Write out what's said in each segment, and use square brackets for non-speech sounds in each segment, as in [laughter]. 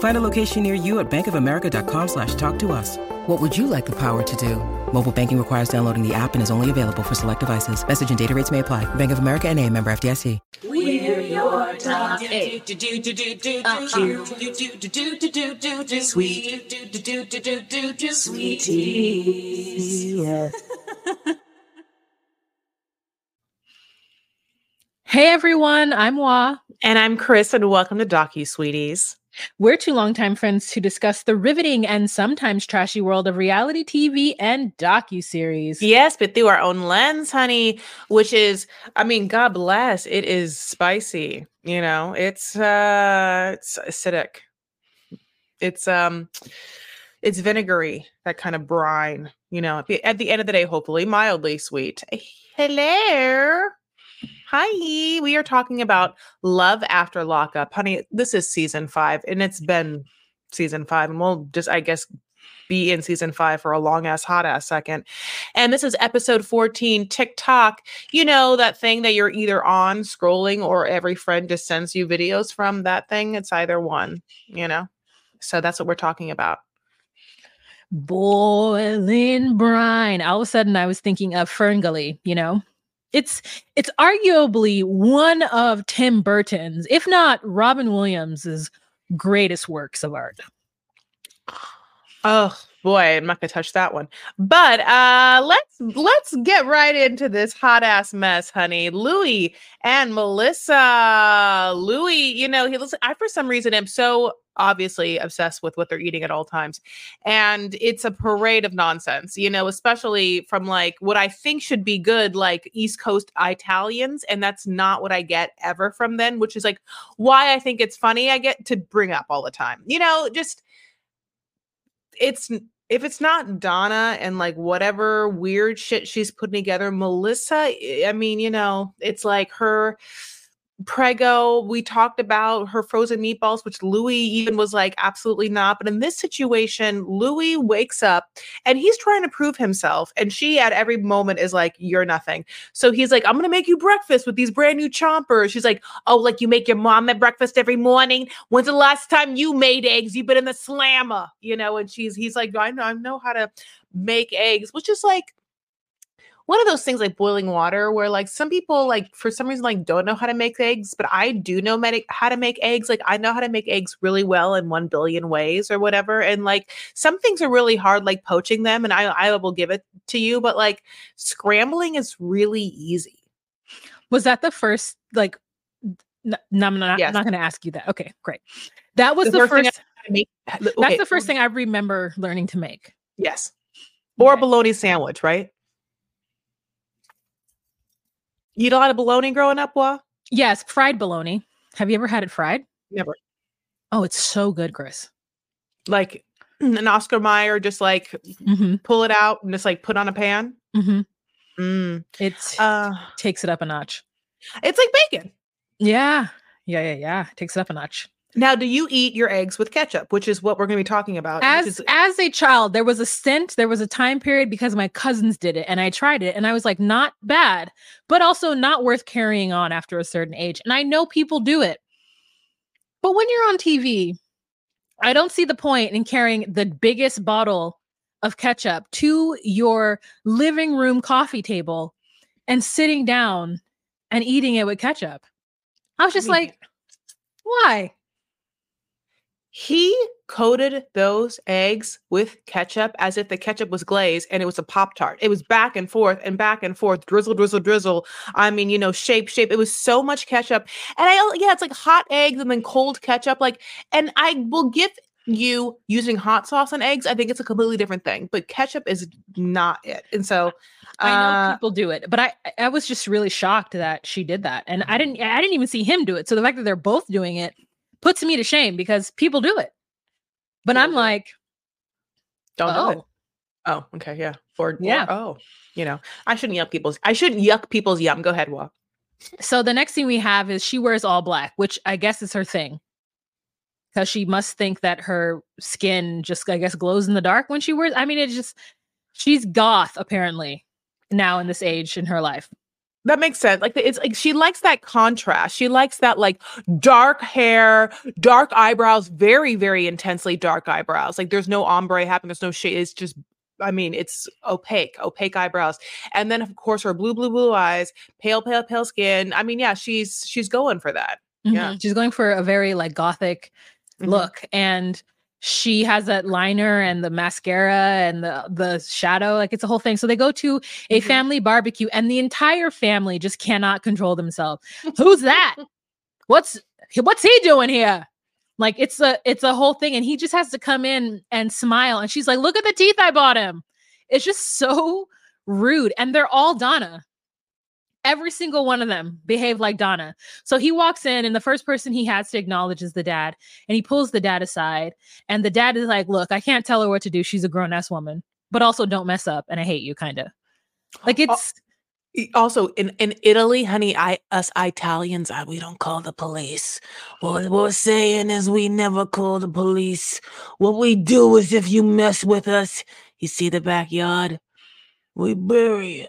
Find a location near you at bankofamerica.com slash talk to us. What would you like the power to do? Mobile banking requires downloading the app and is only available for select devices. Message and data rates may apply. Bank of America and a member FDIC. We're your top eight. Sweeties. Hey everyone, I'm Wa. And I'm Chris, and welcome to Docu Sweeties. We're two longtime friends to discuss the riveting and sometimes trashy world of reality TV and docu-series. Yes, but through our own lens, honey, which is, I mean, God bless, it is spicy. You know, it's uh it's acidic. It's um it's vinegary, that kind of brine, you know, at the, at the end of the day, hopefully mildly sweet. Hello. Hi, we are talking about Love After Lockup. Honey, this is season five, and it's been season five, and we'll just, I guess, be in season five for a long ass, hot ass second. And this is episode 14 TikTok. You know, that thing that you're either on scrolling or every friend just sends you videos from that thing. It's either one, you know? So that's what we're talking about. Boiling brine. All of a sudden, I was thinking of Ferngully, you know? It's it's arguably one of Tim Burton's, if not Robin Williams's greatest works of art. Oh boy, I'm not gonna touch that one. But uh let's let's get right into this hot ass mess, honey. Louis and Melissa. Louis, you know, he listen, I for some reason am so obviously obsessed with what they're eating at all times. And it's a parade of nonsense, you know, especially from like what I think should be good, like East Coast Italians. And that's not what I get ever from them, which is like why I think it's funny I get to bring up all the time. You know, just it's if it's not Donna and like whatever weird shit she's putting together, Melissa, I mean, you know, it's like her Prego, we talked about her frozen meatballs, which Louis even was like, absolutely not. But in this situation, Louis wakes up and he's trying to prove himself. And she at every moment is like, you're nothing. So he's like, I'm going to make you breakfast with these brand new chompers. She's like, oh, like you make your mom at breakfast every morning. When's the last time you made eggs? You've been in the slammer, you know? And she's, he's like, I know, I know how to make eggs, which is like, one of those things like boiling water where like some people like for some reason like don't know how to make eggs but i do know how to make eggs like i know how to make eggs really well in 1 billion ways or whatever and like some things are really hard like poaching them and i i will give it to you but like scrambling is really easy Was that the first like n- no, I'm not, Yes. I'm not going to ask you that. Okay, great. That was The the, first thing first. I make that's the first um thing I remember learning to make. yes or a bologna sandwich right you eat a lot of bologna growing up Wa? Yes, fried bologna. Have you ever had it fried? never Oh, it's so good, Chris. like an oscar mayer just like hmm pull it out and just like put on a pan hmm mm. It uh takes it up a notch. it's like bacon Yeah, yeah, yeah, yeah. Takes it up a notch. Now, do you eat your eggs with ketchup, which is what we're going to be talking about? As because- as a child, there was a stint, there was a time period because my cousins did it, and I tried it, and I was like, not bad, but also not worth carrying on after a certain age. And I know people do it, but when you're on TV, I don't see the point in carrying the biggest bottle of ketchup to your living room coffee table and sitting down and eating it with ketchup. I was just mean- like, why? He coated those eggs with ketchup as if the ketchup was glaze and it was a pop tart it was back and forth and back and forth drizzle drizzle drizzle. I mean you know shape shape. It was so much ketchup. And i yeah it's like hot eggs and then cold ketchup like and i will give you using hot sauce on eggs i think it's a completely different thing but ketchup is not it. And so I know uh, people do it, but I I was just really shocked that she did that, and I didn't I didn't even see him do it. So the fact that they're both doing it puts me to shame because people do it. But I'm mm. like, don't do it oh, oh okay yeah or, or- Yeah. oh you know i shouldn't yuck people's i shouldn't yuck people's yum go ahead Wa. so the next thing we have is she wears all black, which I guess is her thing. Because she must think that her skin just, I guess, glows in the dark when she wears. I mean, it's just she's goth apparently now in this age in her life. That makes sense. Like it's like she likes that contrast. She likes that like dark hair, dark eyebrows, very very intensely dark eyebrows. Like there's no ombre happening. There's no shade. It's just I mean, it's opaque, opaque eyebrows. And then of course her blue blue blue eyes, pale pale pale skin. I mean, yeah, she's she's going for that. Yeah. Mhm. she's going for a very like gothic Mhm. look, and she has that liner and the mascara and the the shadow. Like it's a whole thing. So they go to a Mhm. family barbecue, and the entire family just cannot control themselves. [laughs] Who's that? What's what's he doing here? Like it's a it's a whole thing, and he just has to come in and smile. And she's like, "Look at the teeth I bought him." It's just so rude, and they're all Donna. Every single one of them behave like Donna. So he walks in, and the first person he has to acknowledge is the dad, and he pulls the dad aside, and the dad is like, "Look, I can't tell her what to do. She's a grown ass woman, but also don't mess up, and I hate you, kind of." Like oh, it's E- Also in in Italy, honey, I us Italians, I, we don't call the police. What we're saying is we never call the police. What we do is if you mess with us, you see the backyard, we bury you.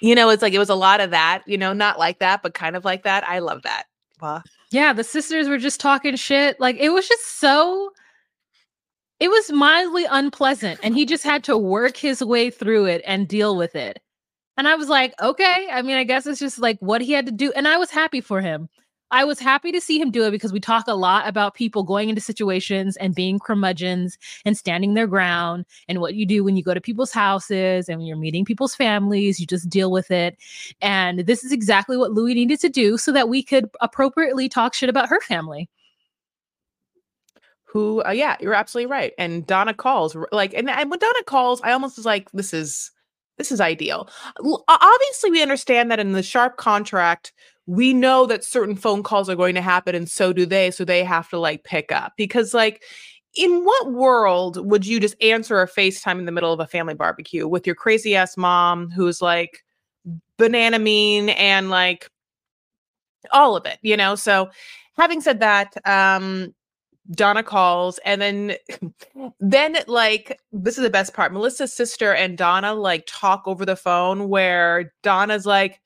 You know, it's like it was a lot of that. You know, not like that, but kind of like that. I love that. Wow. Yeah, the sisters were just talking shit. Like it was just so it was mildly unpleasant and he just had to work his way through it and deal with it. And I was like, okay, I mean, I guess it's just like what he had to do and I was happy for him. I was happy to see him do it because we talk a lot about people going into situations and being curmudgeons and standing their ground and what you do when you go to people's houses and when you're meeting people's families, you just deal with it. And this is exactly what Louis needed to do so that we could appropriately talk shit about her family. Who? Uh, yeah, you're absolutely right. And Donna calls like, and, and when Donna calls, I almost was like, this is this is ideal. Obviously, we understand that in the sharp contract, we know that certain phone calls are going to happen, and so do they. So they have to like pick up because, like, in what world would you just answer a FaceTime in the middle of a family barbecue with your crazy ass mom who's like banana mean and like all of it, you know? So, having said that, um, Donna calls and then then like this is the best part. Melissa's sister and Donna like talk over the phone where Donna's like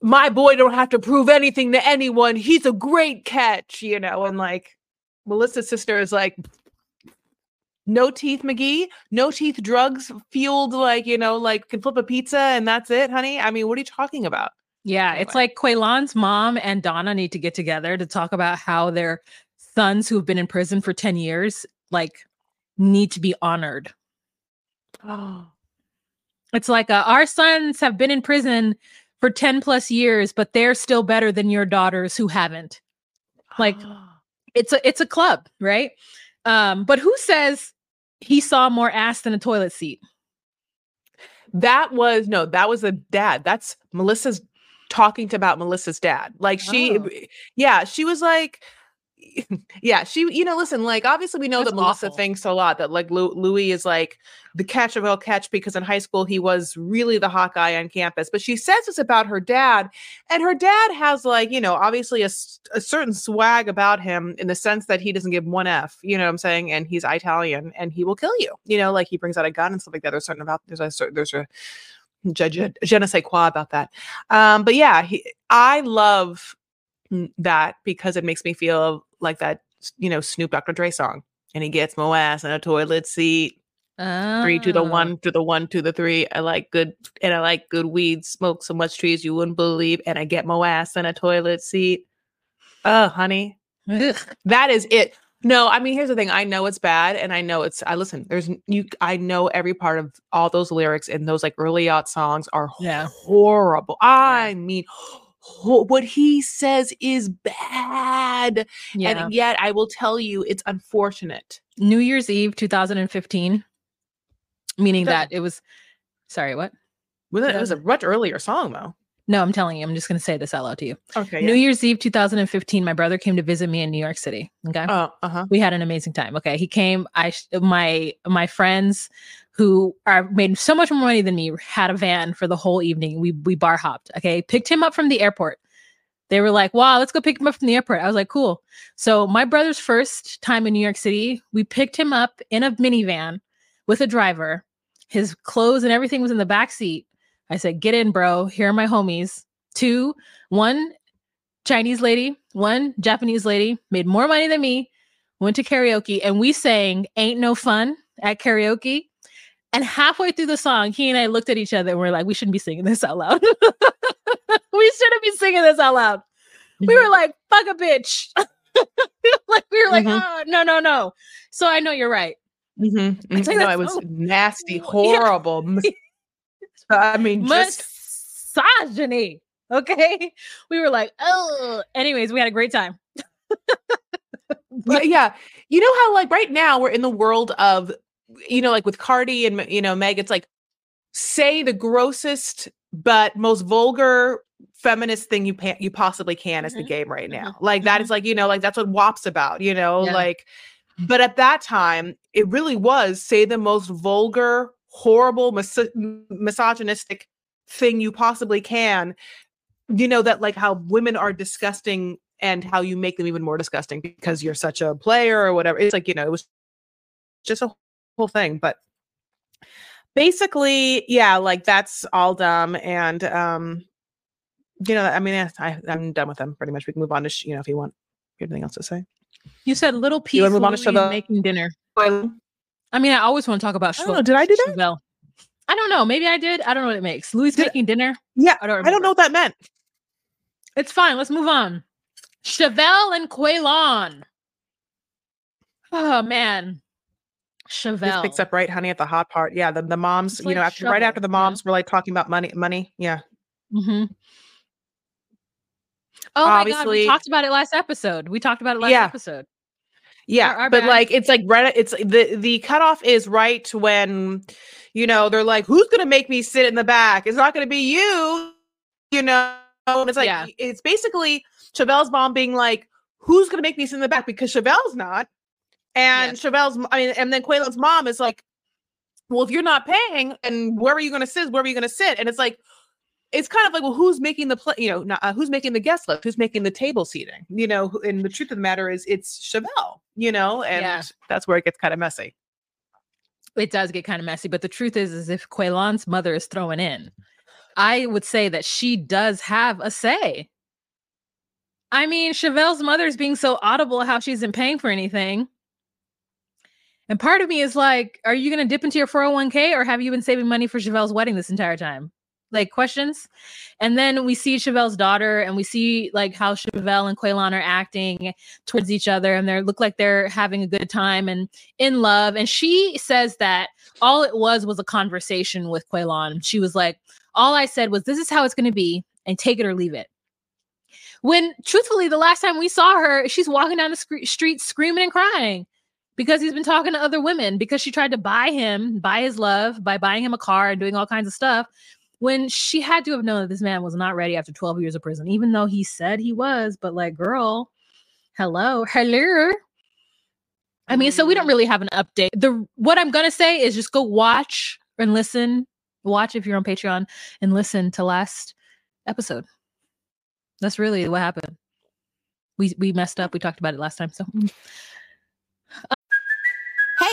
my boy don't have to prove anything to anyone. He's a great catch, you know, and like Melissa's sister is like no teeth McGee, no teeth drugs fueled like, you know, like can flip a pizza and that's it, honey. I mean, what are you talking about? Yeah, it's like Quaylon's mom and Donna need to get together to talk about how their sons who've been in prison for 10 years like need to be honored. Oh, It's like uh, our sons have been in prison for 10 plus years, but they're still better than your daughters who haven't. Like it's a it's a club, right? Um, but who says he saw more ass than a toilet seat? That was no, that was a dad. That's Melissa's talking to about Melissa's dad. Like she Oh. yeah, she was like [laughs] yeah, she you know, listen, like obviously we know That's that Melissa awful. thinks a lot that like Lu- Louis is like the catch of all catch because in high school he was really the hot guy on campus. But she says this about her dad, and her dad has like, you know, obviously a certain swag about him in the sense that he doesn't give one F, you know what I'm saying? And he's Italian and he will kill you. You know, like he brings out a gun and stuff like that. There's certain about there's a certain, there's a je, je, je ne sais quoi about that. Um, but yeah, he, I love mm, that because it makes me feel like that, you know, Snoop Dr. Dre song. And he gets my ass in a toilet seat. Three to the Oh. one, to the one, to the three. I like good, and I like good weed. Smoke so much trees you wouldn't believe. And I get my ass in a toilet seat. Oh, honey, Ugh. that is it. No, I mean here's the thing. I know it's bad, and I know it's. I listen. There's you. I know every part of all those lyrics and those like early out songs are Yeah. horrible. I mean, what he says is bad, Yeah. and yet I will tell you, it's unfortunate. New Year's Eve 2015, meaning That- that it was. Sorry, what? Well, It was a much earlier song though. No, I'm telling you. I'm just going to say this out loud to you. Okay. New Year's Eve 2015, my brother came to visit me in New York City. Okay. Oh, uh huh. we had an amazing time. Okay, he came. I my my friends who are made so much more money than me had a van for the whole evening. We we bar hopped. Okay, picked him up from the airport. They were like, "Wow, let's go pick him up from the airport." I was like, "Cool." So my brother's first time in New York City, we picked him up in a minivan with a driver. His clothes and everything was in the back seat. I said, "Get in, bro. Here are my homies." Two, one Chinese lady, one Japanese lady, made more money than me, went to karaoke, and we sang Ain't No Fun at karaoke. And halfway through the song, he and I looked at each other and we're like, we shouldn't be singing this out loud. [laughs] we shouldn't be singing this out loud. We were like, fuck a bitch. [laughs] like we were like, Mhm. oh no, no, no. So I know you're right. Mm-hmm. Like no, it was nasty, [laughs] horrible. Mis- I mean, just Misogyny. Okay. We were like, oh. Anyways, we had a great time. yeah, yeah. You know how like right now we're in the world of you know like with Cardi and you know Meg it's like say the grossest but most vulgar feminist thing you pa- you possibly can as the Mhm, game right now. mhm, Like that is like you know like that's what WAP's about, you know, Yeah. like but at that time it really was say the most vulgar, horrible, mis- misogynistic thing you possibly can. You know that like how women are disgusting and how you make them even more disgusting because you're such a player or whatever. It's like, you know, it was just a whole thing. But basically, yeah, like that's all dumb. And um, you know, I mean, yeah, I, I'm done with them pretty much. We can move on to sh- you know, if you want anything else to say. You said little piece move on to Chevelle? making dinner. I I mean, I always want to talk about don't know. Did I do that? Chevelle. I don't know. Maybe I did. I don't know what it makes. Louis Did- making dinner. Yeah, I don't. I don't know what that meant. It's fine. Let's move on. Chevelle and Quaylon. Oh man, Chevelle. picks up right, honey, at the hot part. Yeah, the, the moms, It's you like know, after right after the moms were like talking about money, money. Yeah. Mm-hmm. Oh my god, we talked about it last episode. We talked about it last Yeah. episode. Yeah, Our- our but bad. like it's like right it's the the cutoff is right when you know they're like who's going to make me sit in the back? It's not going to be you, you know. And it's like Yeah. it's basically Chevelle's mom being like who's going to make me sit in the back because Chevelle's not. And Yes. Chevelle's I mean and then Quaylon's mom is like well if you're not paying and where are you going to sit? Where are you going to sit? And it's like it's kind of like, well, who's making the play? You know, not, uh, who's making the guest list? Who's making the table seating? You know, and the truth of the matter is, it's Chevelle. You know, and Yeah. that's where it gets kind of messy. It does get kind of messy, but the truth is, is if Quaylon's mother is throwing in, I would say that she does have a say. I mean, Chevelle's mother's being so audible how she isn't paying for anything. And part of me is like, are you going to dip into your 401k or have you been saving money for Chevelle's wedding this entire time? Like questions. And then we see Chevelle's daughter and we see like how Chevelle and Quaylon are acting towards each other and they look like they're having a good time and in love. And she says that all it was was a conversation with Quaylon. She was like, all I said was, this is how it's going to be and take it or leave it. When truthfully, the last time we saw her, she's walking down the sc- street screaming and crying because he's been talking to other women because she tried to buy him, buy his love by buying him a car and doing all kinds of stuff when she had to have known that this man was not ready after 12 years of prison, even though he said he was. But like, girl, hello, hello. I mean, so we don't mm. really have an update. The what I'm gonna say is just go watch and listen. Watch if you're on Patreon and listen to last episode. That's really what happened. We we messed up. We talked about it last time. So mm.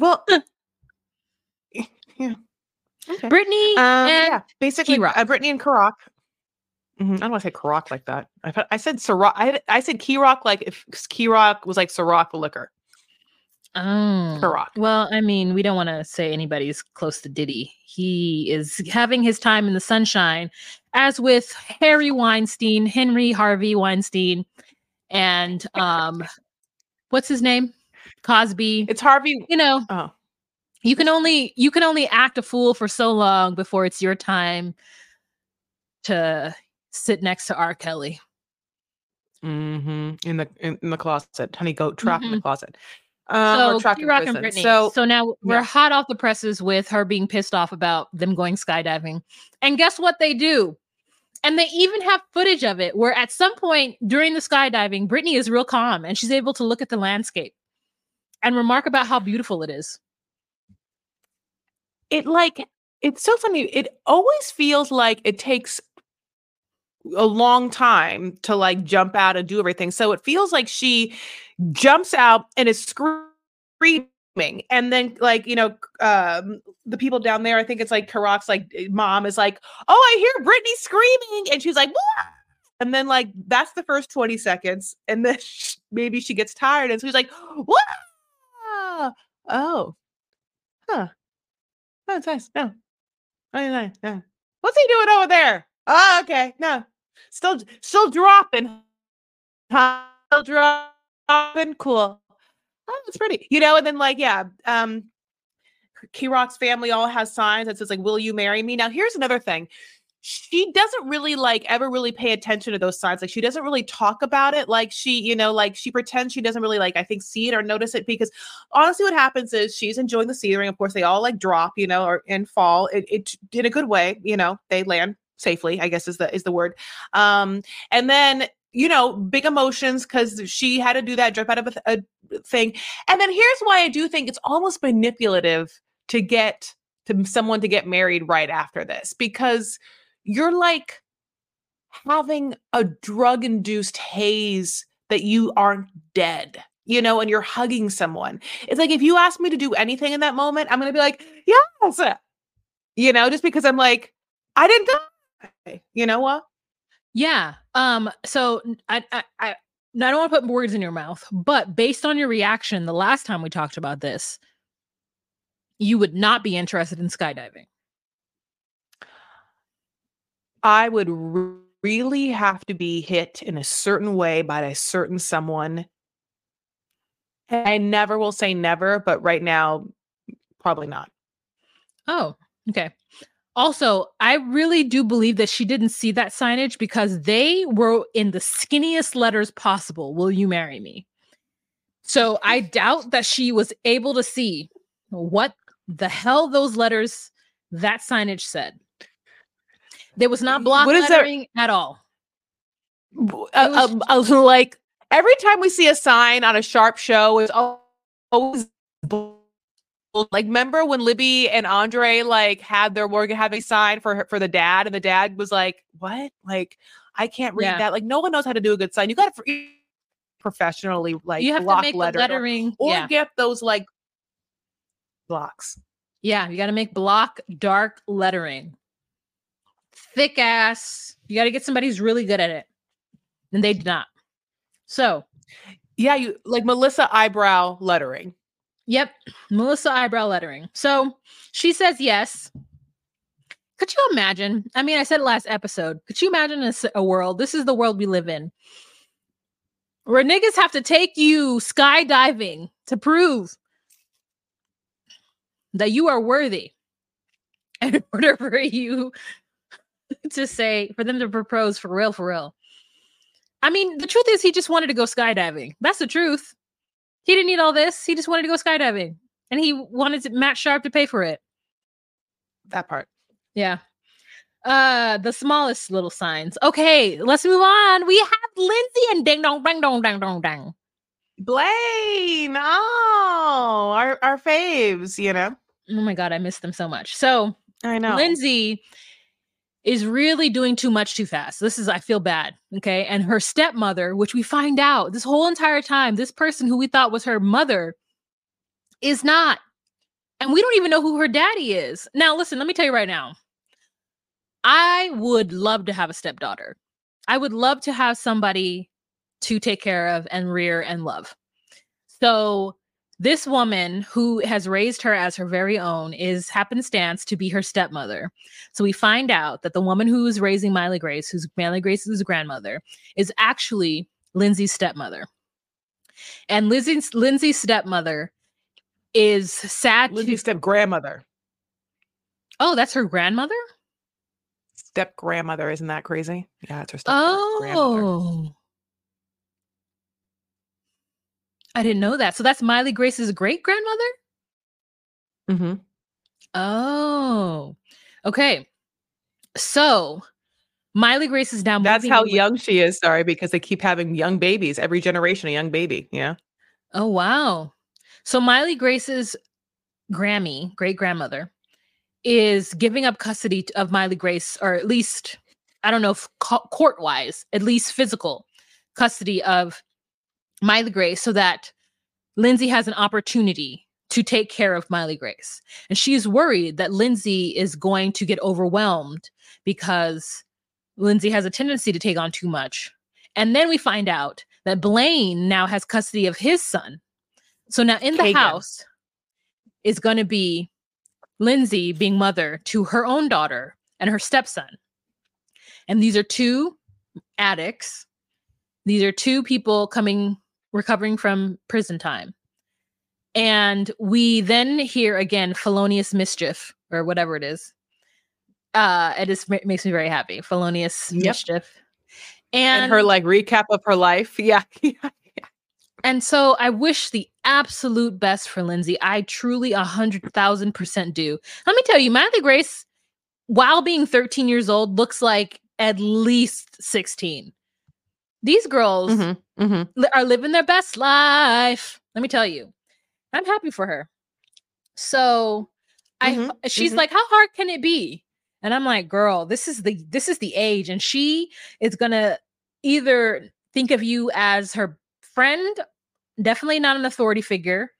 Well, [laughs] yeah. Okay. Brittany Um, and yeah, basically, K-Rock. uh, Brittany and Karak. Mhm, I don't want to say Karak like that. I, I said Ciroc. I, I said Kirok like if Kirok was like Ciroc the liquor. Oh. Karak. Well, I mean, we don't want to say anybody's close to Diddy. He is having his time in the sunshine, as with Harry Weinstein, Henry Harvey Weinstein, and um, what's his name? Cosby. It's Harvey. you know, Oh, you can only you can only act a fool for so long before it's your time to sit next to R. Kelly. Mm-hmm. in the in, in the closet, honey goat trap in the Mhm. closet. Um, so T-Rock and. Brittany. So, So, now we're yeah. hot off the presses with her being pissed off about them going skydiving. And guess what they do? And they even have footage of it where at some point during the skydiving, Brittany is real calm and she's able to look at the landscape and remark about how beautiful it is. it like it's so funny. It always feels like it takes a long time to like jump out and do everything. So it feels like she jumps out and is screaming. And then like, you know, um the people down there, I think it's like Karak's like mom is like, "Oh, I hear Brittany screaming." And she's like, "Wah!" and then like that's the first 20 seconds and then [laughs] sh- maybe she gets tired and so she's like, "Wah!" Oh. oh, Huh. That's nice. No. Oh. Yeah. What's he doing over there? Oh, okay. No. Still still dropping. Still dropping. Cool. Oh, that's pretty. You know, and then like, yeah, um Kirok's family all has signs that says like, "Will you marry me?" Now, here's another thing. She doesn't really like ever really pay attention to those signs. Like, she doesn't really talk about it. Like, she, you know, like she pretends she doesn't really like, I think, see it or notice it because honestly, what happens is she's enjoying the scenery. Of course, they all like drop, you know, or and fall. It, it in a good way, you know, they land safely. I guess is the is the word. Um, and then you know, big emotions because she had to do that, jump out of a, a thing. And then here's why I do think it's almost manipulative to get to someone to get married right after this because you're like having a drug induced haze that you aren't dead you know and you're hugging someone it's like if you ask me to do anything in that moment i'm gonna be like yes you know just because i'm like i didn't die you know what Yeah. Um. So I I I don't want to put words in your mouth, but based on your reaction the last time we talked about this, you would not be interested in skydiving. I would really have to be hit in a certain way by a certain someone. And I never will say never, but right now, probably not. Oh, okay. Also, I really do believe that she didn't see that signage because they were in the skinniest letters possible. Will you marry me? So [laughs] I doubt that she was able to see what the hell those letters, that signage said. There was not block what is lettering at all. Uh, was um, uh, [laughs] like every time we see a sign on a sharp show, it's always like remember when Libby and Andre like had their Morgan have a sign for her, for the dad, and the dad was like, "What? Like I can't read Yeah. that. Like no one knows how to do a good sign. You got to professionally like you have to block make the letter or- lettering. or, yeah. get those like blocks." Yeah, you got to make block dark lettering. Thick ass. You got to get somebody who's really good at it. And they did not. So, Yeah, you like Melissa eyebrow lettering. yep, Melissa eyebrow lettering. So she says yes. Could you imagine? I mean, I said it last episode. Could you imagine a world? This is the world we live in. Where niggas have to take you skydiving to prove that you are worthy. [laughs] In order for you [laughs] to say, for them to propose for real, for real. I mean, the truth is, he just wanted to go skydiving. That's the truth. He didn't need all this. He just wanted to go skydiving. And he wanted to, Matt Sharp to pay for it. That part. Yeah. Uh the smallest little signs. Okay, let's move on. We have Lindsay and ding dong ding dong ding dong ding. Blaine. Oh, our our faves, you know. Oh my god, I miss them so much. So I know. Lindsay is really doing too much too fast. This is, I feel bad. Okay. And her stepmother, which we find out this whole entire time, this person who we thought was her mother is not. And we don't even know who her daddy is. Now, listen, let me tell you right now. I would love to have a stepdaughter. I would love to have somebody to take care of and rear and love. So this woman who has raised her as her very own is happenstance to be her stepmother. So we find out that the woman who is raising Miley Grace, who's Miley Grace's grandmother, is actually Lindsay's stepmother. And Lindsay's Lindsay's stepmother is sad. Lindsay's step grandmother. Oh, that's her grandmother? Step grandmother. Isn't that crazy? Yeah, it's her step grandmother. Oh. I didn't know that. So that's Miley Grace's great grandmother? Mm-hmm. Oh, okay. So Miley Grace is now. That's how young she is. Sorry, because they keep having young babies. Every generation, a young baby. Yeah. Oh wow. So Miley Grace's Grammy, great grandmother, is giving up custody of Miley Grace, or at least I don't know if court wise, at least physical custody of Miley Grace, so that Lindsay has an opportunity to take care of Miley Grace. And she's worried that Lindsay is going to get overwhelmed because Lindsay has a tendency to take on too much. And then we find out that Blaine now has custody of his son. So now in the Kagan. house is going to be Lindsay being mother to her own daughter and her stepson. And these are two addicts. These are two people coming recovering from prison time. And we then hear again felonious mischief or whatever it is. Uh it just ma- makes me very happy. Felonious Yep. mischief. And, And, her like recap of her life. [laughs] [laughs] Yeah. and so I wish the absolute best for Lindsay. I truly a hundred thousand percent do. Let me tell you, Miley Grace, while being 13 years old, looks like at least 16. These girls mm-hmm. Mm-hmm. are living their best life. Let me tell you, I'm happy for her. So I, Mhm, she's mhm. like, how hard can it be? And I'm like, girl, this is the this is the age, and she is gonna either think of you as her friend, definitely not an authority figure,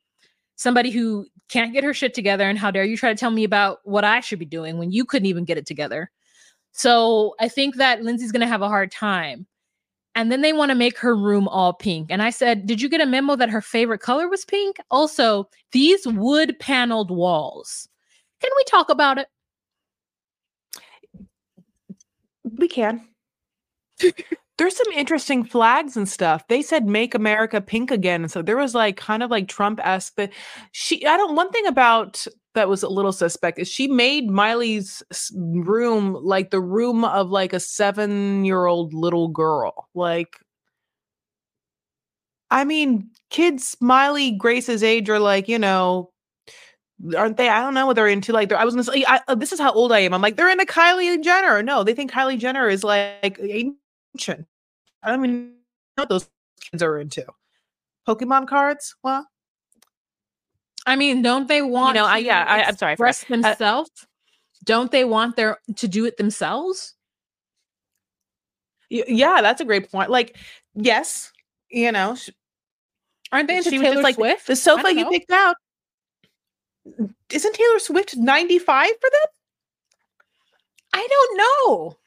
somebody who can't get her shit together, and how dare you try to tell me about what I should be doing when you couldn't even get it together. So I think that Lindsay's gonna have a hard time. And then they want to make her room all pink. And I said, Did you get a memo that her favorite color was pink? Also, these wood paneled walls. Can we talk about it? We can. There's some interesting flags and stuff. They said "Make America Pink Again," so there was like kind of like Trump esque. But she, I don't. One thing about that was a little suspect is she made Miley's room like the room of like a seven year old little girl. Like, I mean, kids Miley Grace's age are like you know aren't they? I don't know what they're into. Like, they're, I was gonna say, I, uh, this is how old I am. I'm like, they're into Kylie Jenner. No, they think Kylie Jenner is like ancient. I don't even know what those kids are into. Pokemon cards? What? I mean, don't they want know, I- to yeah, I- I'm sorry, express themselves? don't they want their to do it themselves? Yeah, that's a great point. Like, yes, you know, sh- Aren't they into she Taylor just like Swift? the sofa you picked out. Isn't Taylor Swift 95 for that? I don't know.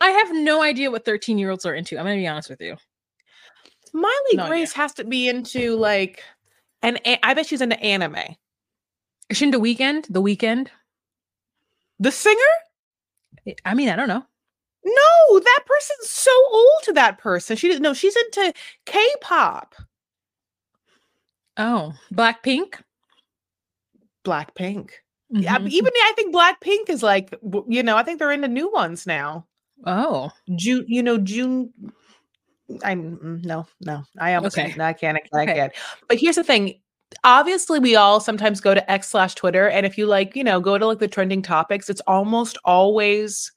I have no idea what 13 year olds are into. I'm gonna be honest with you. Miley. Grace has to be into like, and I bet she's into anime. Is she into Weeknd? The Weeknd? The singer? I mean, I don't know. No, that person's so old to that person. She didn't know she's into K-pop. Oh, Blackpink? Blackpink. Yeah, Mhm. but even I think Blackpink is like, you know, I think they're into new ones now. Oh, June, you know, June. I'm mm, no, no. I almost Okay. I can't, I Okay. can't. But here's the thing. Obviously, we all sometimes go to X slash Twitter, and if you like, you know, go to like the trending topics, it's almost always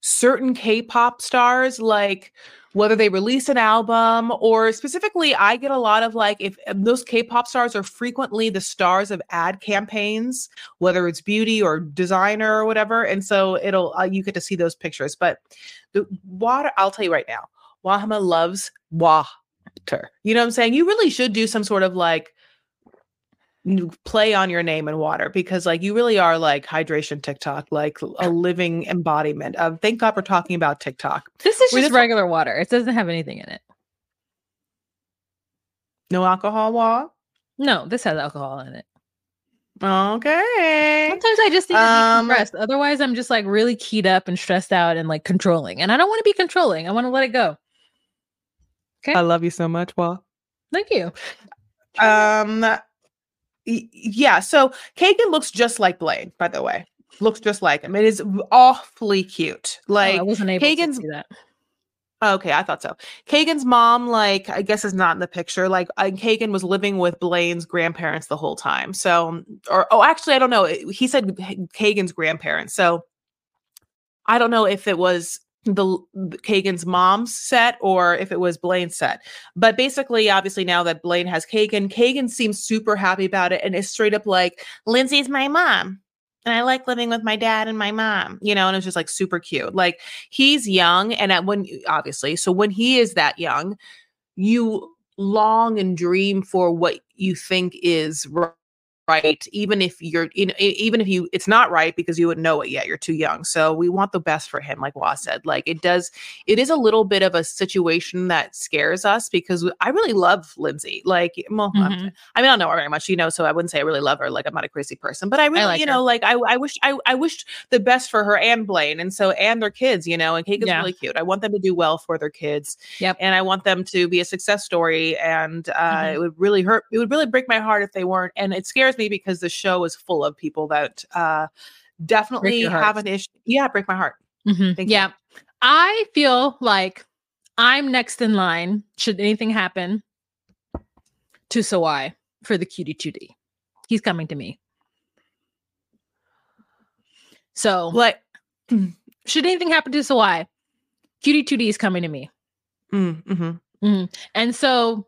certain K-pop stars like whether they release an album or specifically, I get a lot of like if uh, those K-pop stars are frequently the stars of ad campaigns, whether it's beauty or designer or whatever, and so it'll uh, you get to see those pictures. But the water, I'll tell you right now, Wahama loves water. You know what I'm saying? You really should do some sort of like play on your name and water because like you really are like hydration TikTok, like a living embodiment of thank God we're talking about TikTok. This is We're just regular water. It doesn't have anything in it. No alcohol wa. No, this has alcohol in it. Okay. Sometimes I just need to Um, decompress. Otherwise, I'm just like really keyed up and stressed out and like controlling. And I don't want to be controlling. I want to let it go. I love you so much, Wa. Thank you. Um yeah, so Kagan looks just like Blaine, by the way. Looks just like him. It is awfully cute. Oh, Like I wasn't able Kagan's to see that. Okay, I thought so. Kagan's mom, like, I guess is not in the picture. Like, Kagan was living with Blaine's grandparents the whole time. So, or oh, actually, I don't know. He said Kagan's grandparents. So, I don't know if it was the Kagan's mom's set or if it was Blaine's set. But basically, obviously, now that Blaine has Kagan, Kagan seems super happy about it and is straight up like, Lindsay's my mom. And I like living with my dad and my mom, you know, and it's just like super cute. Like he's young, and at when obviously, so when he is that young, you long and dream for what you think is right, even if you're, you know, even if you it's not right because you wouldn't know it yet. You're too young. So we want the best for him, like Wah said. Like it does, it is a little bit of a situation that scares us because I really love Lindsay. Like, well, Mhm. I mean, I don't know her very much, you know, so I wouldn't say I really love her. Like, I'm not a crazy person, but I really, like you her. know, like I, I wish, I, I wished the best for her and Blaine, and so and their kids, you know, and Kagan's Yeah. really cute. I want them to do well for their kids, Yep. and I want them to be a success story. And uh, Mhm. it would really hurt. It would really break my heart if they weren't. And it scares me because the show is full of people that uh, definitely have an issue. Yeah, break my heart. Mhm. Thank you. Yeah. I feel like I'm next in line should anything happen to Sawai for the cutie 2D. He's coming to me. So Like, should anything happen to Sawai, cutie 2D is coming to me. mm, mhm. And so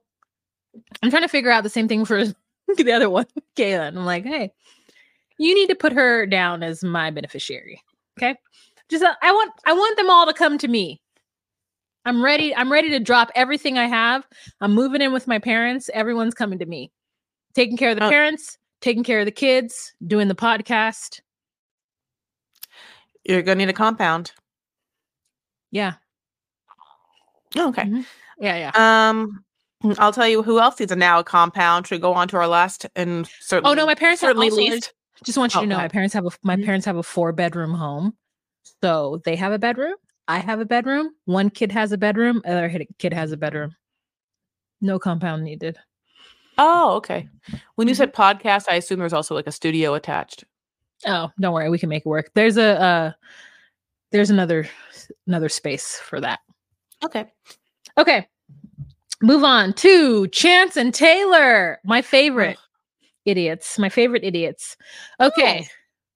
I'm trying to figure out the same thing for [laughs] the other one, [laughs] Kaylin. I'm like, hey, you need to put her down as my beneficiary. Okay. Just uh, I want I want them all to come to me. I'm ready. I'm ready to drop everything I have. I'm moving in with my parents. Everyone's coming to me. Taking care of the Uh, parents, taking care of the kids, doing the podcast. you're gonna need a compound. Yeah. Oh, okay. Mhm. Yeah, yeah. Um, I'll tell you who else needs a now a compound. Should we go on to our last and certainly. Oh no, my parents have certainly also, least. Just want you Oh, to know, my parents have a my Mhm. parents have a four bedroom home, so they have a bedroom. I have a bedroom. One kid has a bedroom. Other kid has a bedroom. No compound needed. Oh, okay. When you Mhm. said podcast, I assume there's also like a studio attached. Oh, don't worry, we can make it work. There's a uh, there's another another space for that. Okay. Okay, move on to Chance and Tayler, my favorite idiots. My favorite idiots. Okay.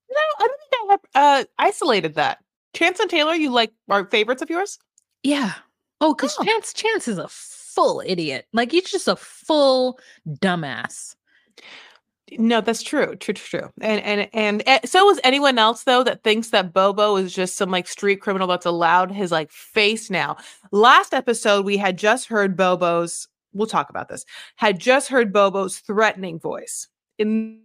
No, I don't think I have uh, isolated that. Chance and Tayler, you like are favorites of yours? Yeah. Oh, because Oh. Chance Chance is a full idiot. Like he's just a full dumbass. No, that's true. True, true, true. And and and eh, so is anyone else though that thinks that Bobo is just some like street criminal that's allowed his like face now. Last episode we had just heard Bobo's. We'll talk about this. Had just heard Bobo's threatening voice. In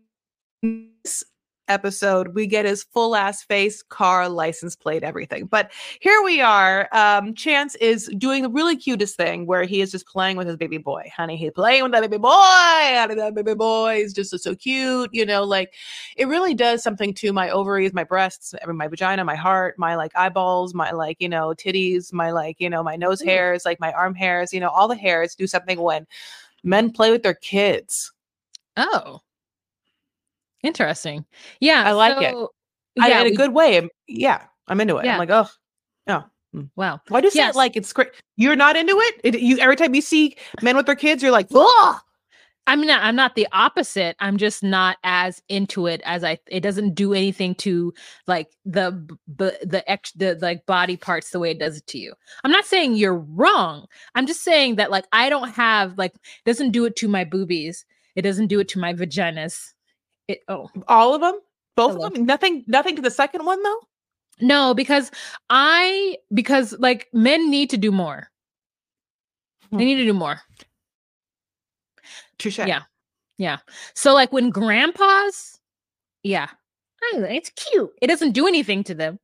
this episode, we get his full ass face, car, license plate, everything. But here we are. Um, Chance is doing the really cutest thing where he is just playing with his baby boy. Honey, he's playing with that baby boy. Honey, that baby boy is just so, so cute. You know, like it really does something to my ovaries, my breasts, my vagina, my heart, my like eyeballs, my like, you know, titties, my like, you know, my nose Mm. hairs, like my arm hairs, you know, all the hairs do something when men play with their kids. Oh. Interesting. Yeah. I like it. I, Yeah. in a we- good way. I'm- Yeah, I'm into it. Yeah. I'm like, oh, oh, wow. Why do you say Yes. it like it's great? You're not into it? it? You every time you see men with their kids, you're like, oh, I'm not I'm not the opposite. I'm just not as into it as I it doesn't do anything to like the b- b- the ex the like body parts the way it does it to you. I'm not saying you're wrong. I'm just saying that like I don't have like doesn't do it to my boobies. It doesn't do it to my vaginas. It oh All of them? Both of them? Nothing nothing to the second one though? no because I because like men need to do more. Hmm. They need to do more. Touche. Yeah. Yeah. So like when grandpas, yeah, I it's cute. It doesn't do anything to them,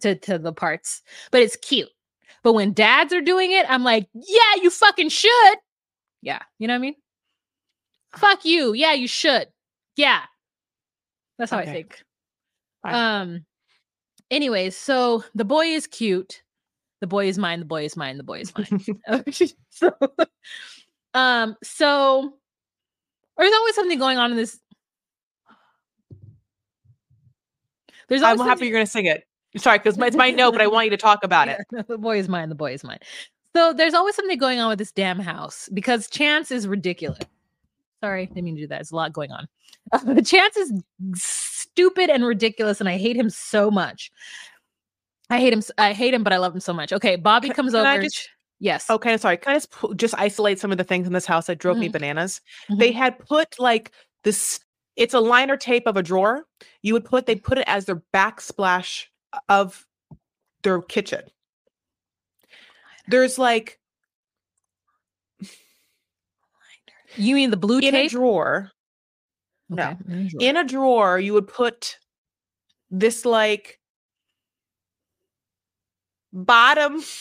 to to the parts, but it's cute. But when dads are doing it, I'm like, yeah, you fucking should. Yeah, you know what I mean? Fuck you. Yeah, you should. Yeah. That's how I think. Fine. Um anyways, so the boy is cute. The boy is mine, the boy is mine, the boy is mine. [laughs] [laughs] so um so there's always something going on in this there's I'm happy you're gonna sing it. Sorry, because it's my note, but I want you to [laughs] talk about it. Yeah, the boy is mine the boy is mine so there's always something going on with this damn house because chance is ridiculous sorry I didn't mean to do that there's a lot going on [laughs] The chance is stupid and ridiculous and i hate him so much i hate him I hate him but i love him so much okay bobby Can- comes can over just- yes Okay, sorry. Can I just just isolate some of the things in this house that drove me Mhm. bananas? They had put like this. It's a liner tape of a drawer. You would put they put it as their backsplash of their kitchen. There's like you mean the blue in a tape drawer. no. In a drawer. In a drawer, you would put this like bottom. [laughs]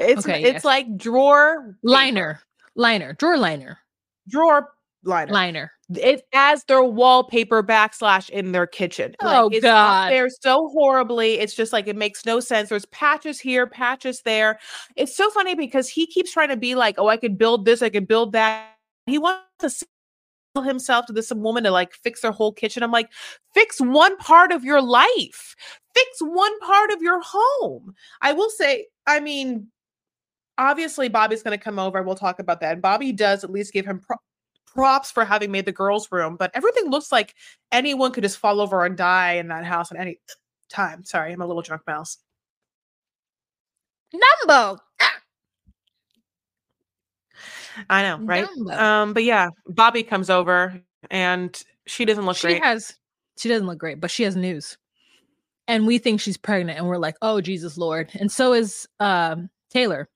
It's Okay, it's yes. like drawer paper. liner liner drawer liner drawer liner. liner It's as their wallpaper backslash in their kitchen. Oh, it's God. up there so horribly. It's just like it makes no sense. There's patches here, patches there. It's so funny because he keeps trying to be like, oh, I could build this, I could build that. He wants to sell himself to this woman to like fix her whole kitchen. I'm like, fix one part of your life, fix one part of your home. I will say, I mean, obviously Bobby's going to come over. We'll talk about that. And Bobby does at least give him pro- props for having made the girls' room, but everything looks like anyone could just fall over and die in that house at any time. Sorry, I'm a little drunk mouse. numbo I know, right? Dumbo. Um, but yeah, Bobby comes over and she doesn't look she great. has she doesn't look great but she has news and we think she's pregnant and we're like oh jesus lord and so is um Tayler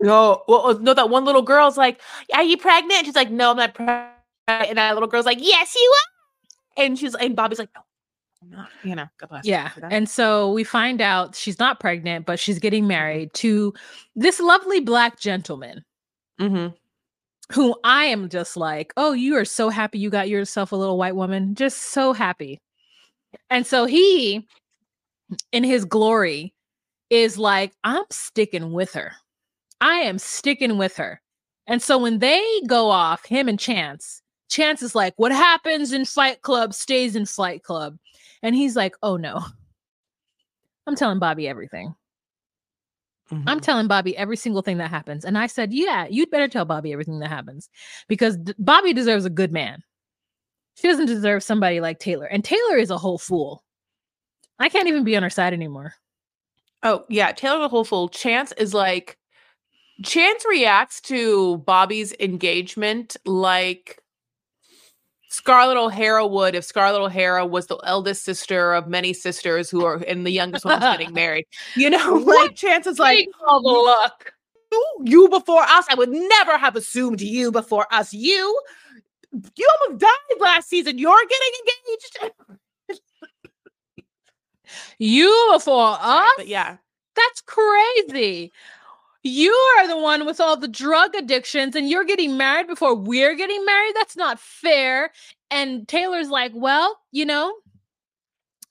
No, well, uh, no, that one little girl's like, "Are you pregnant?" And she's like, "No, I'm not pregnant." And that little girl's like, "Yes, you are." And she's and Bobby's like, "No, I'm not." You know, God bless. yeah and so we find out she's not pregnant but she's getting married to this lovely black gentleman Mhm. who i am just like oh you are so happy you got yourself a little white woman. Just so happy. And so he in his glory is like i'm sticking with her. I am sticking with her. And so when they go off him and chance chance is like what happens in fight club stays in fight club. And he's like oh no. I'm telling bobby everything I'm Mhm. telling Bobby every single thing that happens. And I said, Yeah, you'd better tell Bobby everything that happens because D- Bobby deserves a good man. She doesn't deserve somebody like Tayler. And Tayler is a whole fool. I can't even be on her side anymore. Oh yeah, Tayler's a whole fool. Chance is like, Chance reacts to Bobby's engagement like Scarlett O'Hara would if Scarlett O'Hara was the eldest sister of many sisters who are and the youngest one was getting [laughs] married. You know, [laughs] like Chance is like, all the luck. you, you before us. I would never have assumed you before us. You, you almost died last season. You're getting engaged. You before Sorry, us? but yeah, That's crazy. You are the one with all the drug addictions and you're getting married before we're getting married. That's not fair. And Tayler's like, Well, you know,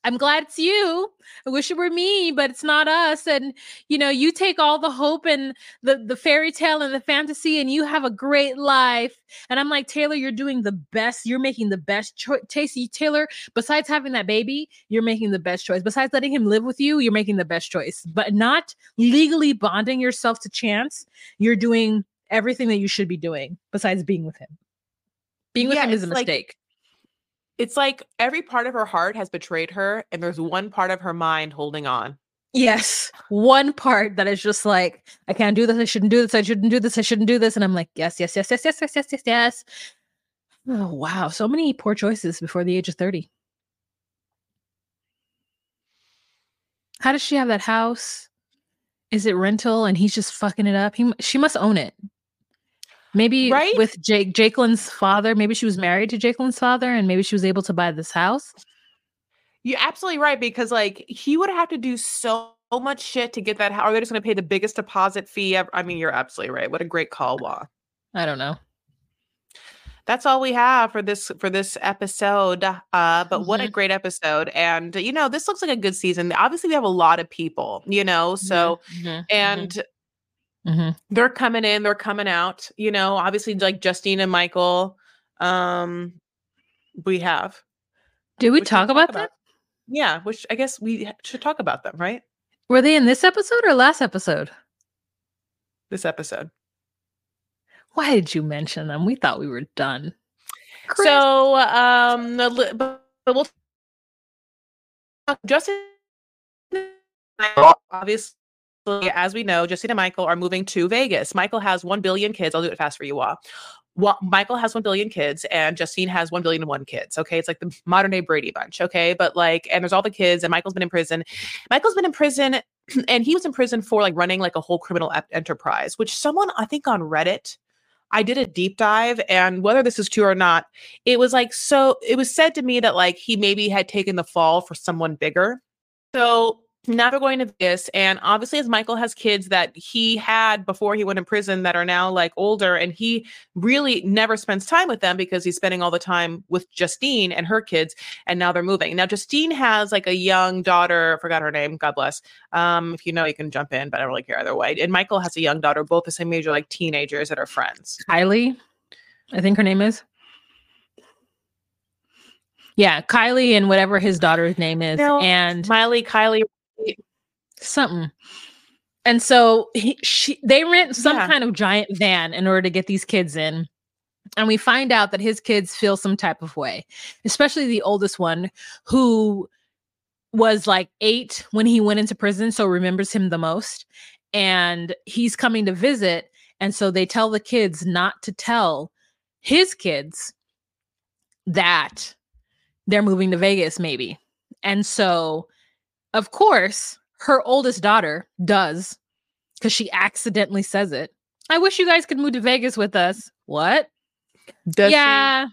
I'm glad it's you. I wish it were me, but it's not us. And you know, you take all the hope and the the fairy tale and the fantasy, and you have a great life. And I'm like, Tayler, you're doing the best. You're making the best choice. Tasty Tayler, besides having that baby, you're making the best choice. Besides letting him live with you, you're making the best choice. But not legally bonding yourself to chance. You're doing everything that you should be doing besides being with him. Being with Yeah, him is a it's like- mistake. It's like every part of her heart has betrayed her, and there's one part of her mind holding on. Yes. [laughs] One part that is just like, I can't do this. I shouldn't do this. I shouldn't do this. I shouldn't do this. And I'm like, yes, yes, yes, yes, yes, yes, yes, yes, yes. Oh, wow. So many poor choices before the age of 30. How does she have that house? Is it rental and he's just fucking it up? He, she must own it. Maybe Right? with Jake, Jakelin's father. Maybe she was married to Jakelin's father and maybe she was able to buy this house. You're absolutely right because like he would have to do so much shit to get that. house. Are they're just going to pay the biggest deposit fee ever. I mean, you're absolutely right. What a great call, Wah. I don't know. That's all we have for this for this episode. Uh, but what a great episode! And you know, this looks like a good season. Obviously, we have a lot of people. You know, so Mhm, and mhm. they're coming in, they're coming out. You know, obviously, like Justine and Michael. Um, we have. did we talk about that? Yeah, which I guess we should talk about them, right? Were they in this episode or last episode? This episode. Why did you mention them? We thought we were done. Chris. So, um, but, we'll talk- Justin, obviously, as we know, Justin and Michael are moving to Vegas. Michael has 1 billion kids. I'll do it fast for you, all. Well, Michael has 1 billion kids and Justine has 1 billion and one kids. Okay. It's like the modern day Brady bunch. Okay. But like, and there's all the kids and Michael's been in prison. Michael's been in prison [clears throat] and he was in prison for like running like a whole criminal enterprise, which someone I think on Reddit, I did a deep dive and whether this is true or not, it was like so it was said to me that like he maybe had taken the fall for someone bigger. So now they're going to this, and obviously, as Michael has kids that he had before he went in prison that are now like older, and he really never spends time with them because he's spending all the time with Justine and her kids, and now they're moving. Now Justine has like a young daughter, I forgot her name, God bless. Um, if you know, you can jump in, but I don't really care either way. And Michael has a young daughter, both the same age, are like teenagers that are friends. Kylie, I think her name is. Yeah, Kylie and whatever his daughter's name is, No, and Miley, Kylie, something. And so he, she, they rent some Yeah. kind of giant van in order to get these kids in. And we find out that his kids feel some type of way, especially the oldest one who was like eight when he went into prison, so remembers him the most. And he's coming to visit. And so they tell the kids not to tell his kids that they're moving to Vegas, maybe. And so, of course, her oldest daughter does because she accidentally says it. I wish you guys could move to Vegas with us. What? does she- yeah.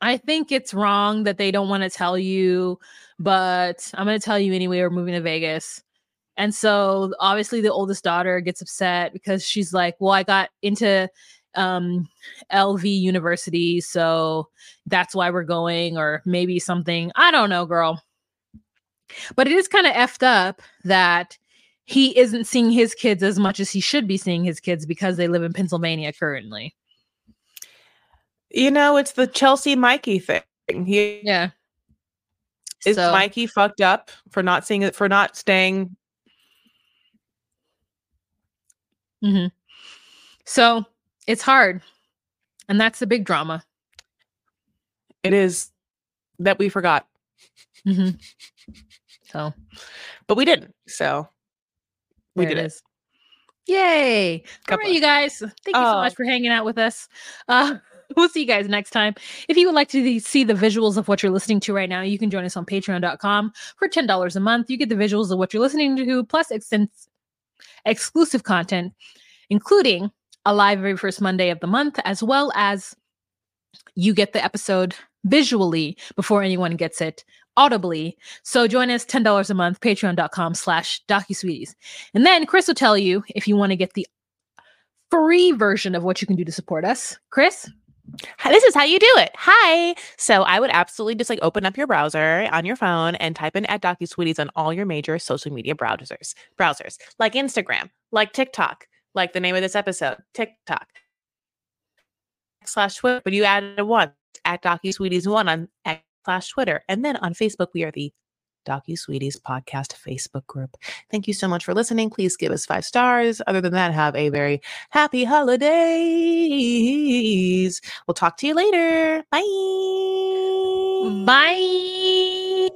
I think it's wrong that they don't want to tell you, but I'm going to tell you anyway. We're moving to Vegas. And so obviously the oldest daughter gets upset because she's like, well, I got into um LV University, so that's why we're going, or maybe something. I don't know, girl. But it is kind of effed up that he isn't seeing his kids as much as he should be seeing his kids because they live in Pennsylvania currently. You know, it's the Chelsea Mikey thing. He Yeah. is So- Mikey fucked up for not seeing it for not staying. Mm-hmm. So it's hard. And that's the big drama. It is that we forgot, hmm So but we didn't. So we there did it is. Yay. All right, bless. you guys. Thank you so Oh. much for hanging out with us. Uh, [laughs] we'll see you guys next time. If you would like to see the visuals of what you're listening to right now, you can join us on patreon.com for $10 a month. You get the visuals of what you're listening to, plus extens- exclusive content, including a live every first Monday of the month, as well as you get the episode visually before anyone gets it audibly. So join us $10 a month, patreon.com slash docusweeties. And then Chris will tell you if you want to get the free version of what you can do to support us. Chris? This is how you do it. Hi. So I would absolutely just like open up your browser on your phone and type in at DocuSweeties on all your major social media browsers. Browsers like Instagram, like TikTok, like the name of this episode, TikTok slash Twitter. But you added one at DocuSweeties one on X slash Twitter, and then on Facebook we are the Docu Sweeties podcast Facebook group. Thank you so much for listening. Please give us five stars. Other than that, have a very happy holidays. We'll talk to you later. Bye. Bye.